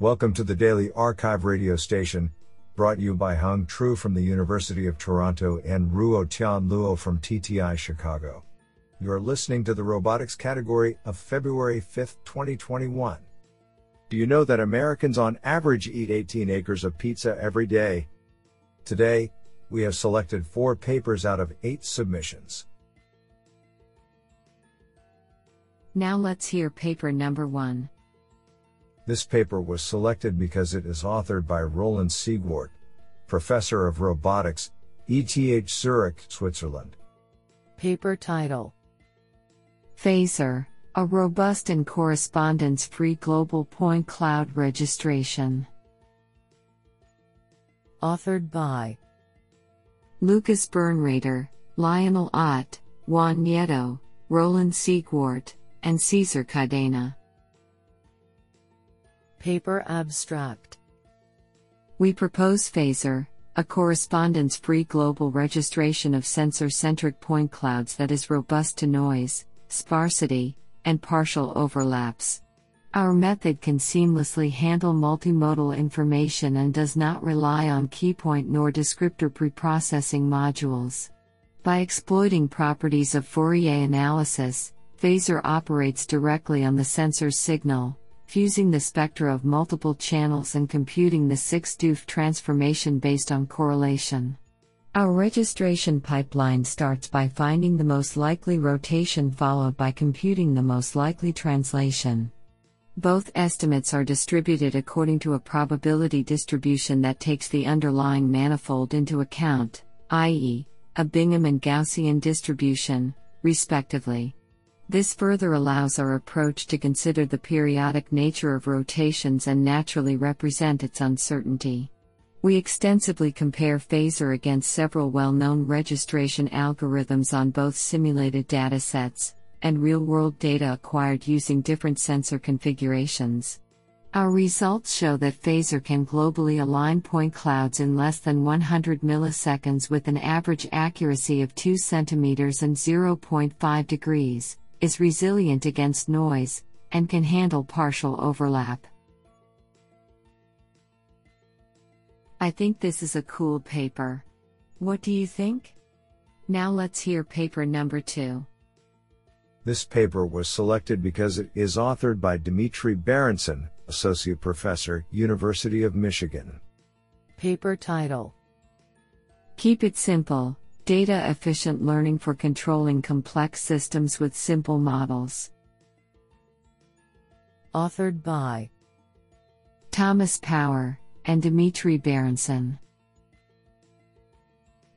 Welcome to the Daily Archive radio station, brought you by Hung Tru from the University of Toronto and Ruo Tian Luo from TTI Chicago. You are listening to the robotics category of February 5, 2021. Do you know that Americans on average eat 18 acres of pizza every day? Today, we have selected four papers out of eight submissions. Now let's hear paper number one. This paper was selected because it is authored by Roland Siegwart, Professor of Robotics, ETH Zurich, Switzerland. Paper title Phaser, a robust and correspondence free global point cloud registration. Authored by Lukas Bernreiter, Lionel Ott, Juan Nieto, Roland Siegwart, and Cesar Cadena. Paper Abstract We propose Phaser, a correspondence free global registration of sensor centric point clouds that is robust to noise, sparsity, and partial overlaps. Our method can seamlessly handle multimodal information and does not rely on keypoint nor descriptor preprocessing modules. By exploiting properties of Fourier analysis, Phaser operates directly on the sensor's signal, fusing the spectra of multiple channels and computing the 6-DoF transformation based on correlation. Our registration pipeline starts by finding the most likely rotation followed by computing the most likely translation. Both estimates are distributed according to a probability distribution that takes the underlying manifold into account, i.e., a Bingham and Gaussian distribution, respectively. This further allows our approach to consider the periodic nature of rotations and naturally represent its uncertainty. We extensively compare Phaser against several well known registration algorithms on both simulated datasets and real world data acquired using different sensor configurations. Our results show that Phaser can globally align point clouds in less than 100 milliseconds with an average accuracy of 2 centimeters and 0.5 degrees is resilient against noise, and can handle partial overlap. I think this is a cool paper. What do you think? Now let's hear paper number two. This paper was selected because it is authored by Dmitry Berenson, Associate Professor, University of Michigan. Paper title Keep it simple, Data efficient learning for controlling complex systems with simple models. Authored by Thomas Power and Dmitry Berenson.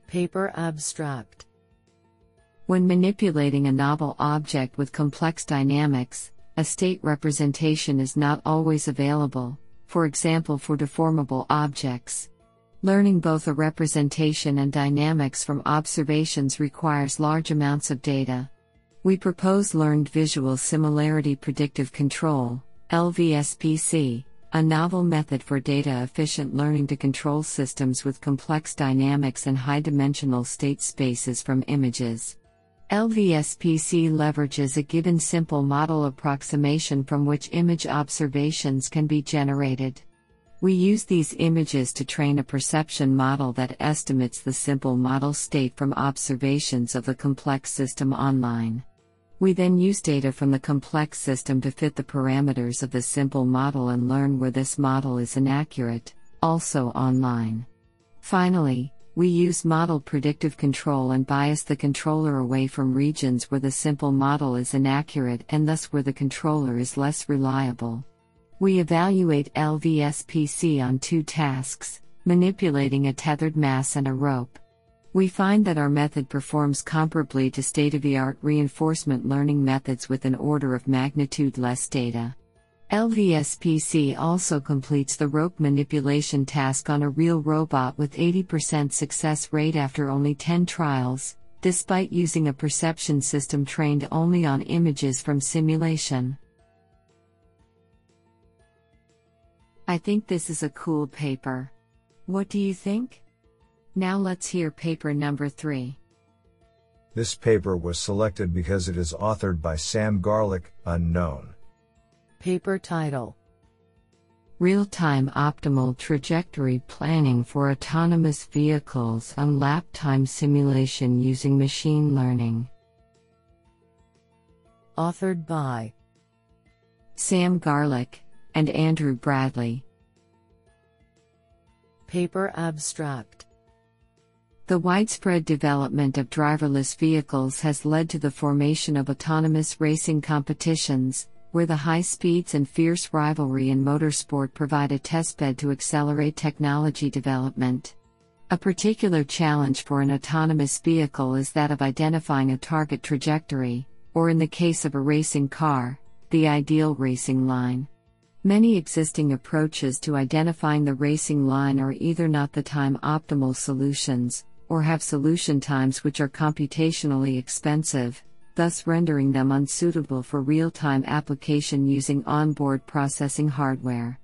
Paper Abstract When manipulating a novel object with complex dynamics, a state representation is not always available, for example, for deformable objects. Learning both a representation and dynamics from observations requires large amounts of data. We propose Learned Visual Similarity Predictive Control, LVSPC, a novel method for data efficient learning to control systems with complex dynamics and high dimensional state spaces from images. LVSPC leverages a given simple model approximation from which image observations can be generated. We use these images to train a perception model that estimates the simple model state from observations of the complex system online. We then use data from the complex system to fit the parameters of the simple model and learn where this model is inaccurate, also online. Finally, we use model predictive control and bias the controller away from regions where the simple model is inaccurate and thus where the controller is less reliable. We evaluate LVSPC on two tasks manipulating a tethered mass and a rope. We find that our method performs comparably to state of the art reinforcement learning methods with an order of magnitude less data. LVSPC also completes the rope manipulation task on a real robot with 80% success rate after only 10 trials, despite using a perception system trained only on images from simulation. I think this is a cool paper. What do you think? Now let's hear paper number three. This paper was selected because it is authored by Sam Garlick, unknown. Paper title Real time optimal trajectory planning for autonomous vehicles on lap time simulation using machine learning. Authored by Sam Garlick and Andrew Bradley. Paper Abstract The widespread development of driverless vehicles has led to the formation of autonomous racing competitions, where the high speeds and fierce rivalry in motorsport provide a testbed to accelerate technology development. A particular challenge for an autonomous vehicle is that of identifying a target trajectory, or in the case of a racing car, the ideal racing line. Many existing approaches to identifying the racing line are either not the time optimal solutions, or have solution times which are computationally expensive, thus rendering them unsuitable for real time application using onboard processing hardware.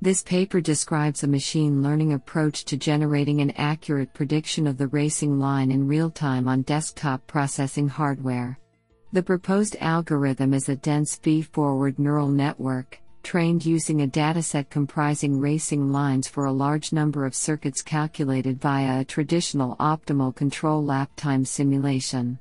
This paper describes a machine learning approach to generating an accurate prediction of the racing line in real time on desktop processing hardware. The proposed algorithm is a dense feed forward neural network, trained using a dataset comprising racing lines for a large number of circuits calculated via a traditional optimal control lap time simulation.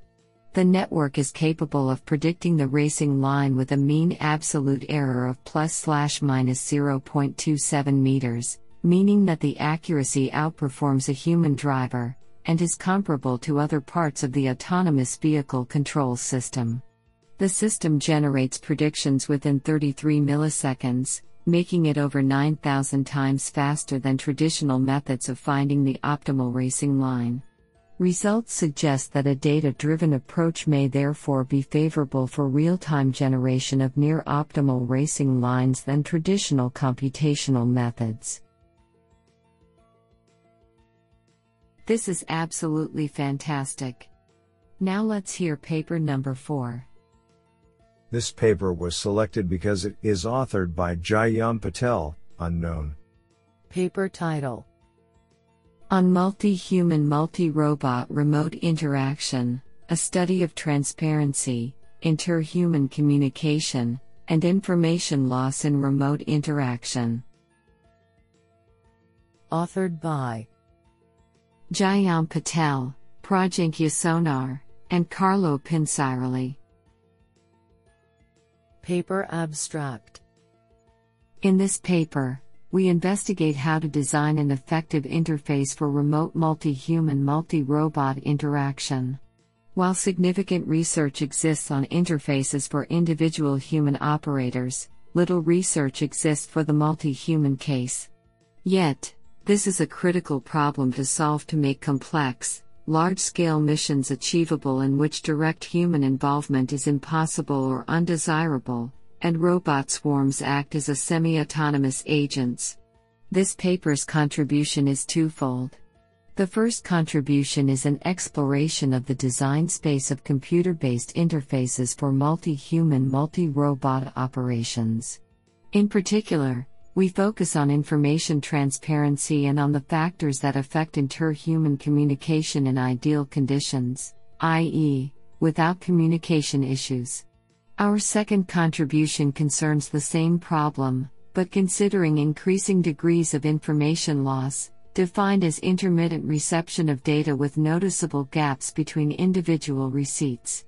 The network is capable of predicting the racing line with a mean absolute error of plus slash minus 0.27 meters, meaning that the accuracy outperforms a human driver, and is comparable to other parts of the autonomous vehicle control system. The system generates predictions within 33 milliseconds, making it over 9,000 times faster than traditional methods of finding the optimal racing line. Results suggest that a data driven approach may therefore be favorable for real time generation of near optimal racing lines than traditional computational methods. This is absolutely fantastic. Now let's hear paper number 4. This paper was selected because it is authored by Jayam Patel, unknown. Paper title on multi human multi robot remote interaction, a study of transparency, interhuman communication, and information loss in remote interaction. Authored by Jayam Patel, Prajinkya Sonar, and Carlo Pinciroli. Paper Abstract In this paper, we investigate how to design an effective interface for remote multi human multi robot interaction. While significant research exists on interfaces for individual human operators, little research exists for the multi human case. Yet, this is a critical problem to solve to make complex, large scale missions achievable in which direct human involvement is impossible or undesirable, and robot swarms act as a semi autonomous agents. This paper's contribution is twofold. The first contribution is an exploration of the design space of computer based interfaces for multi human, multi robot operations. In particular, we focus on information transparency and on the factors that affect interhuman communication in ideal conditions, i.e., without communication issues. Our second contribution concerns the same problem, but considering increasing degrees of information loss, defined as intermittent reception of data with noticeable gaps between individual receipts.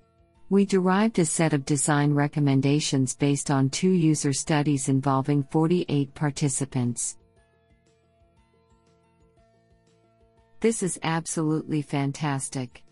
We derived a set of design recommendations based on two user studies involving 48 participants. This is absolutely fantastic.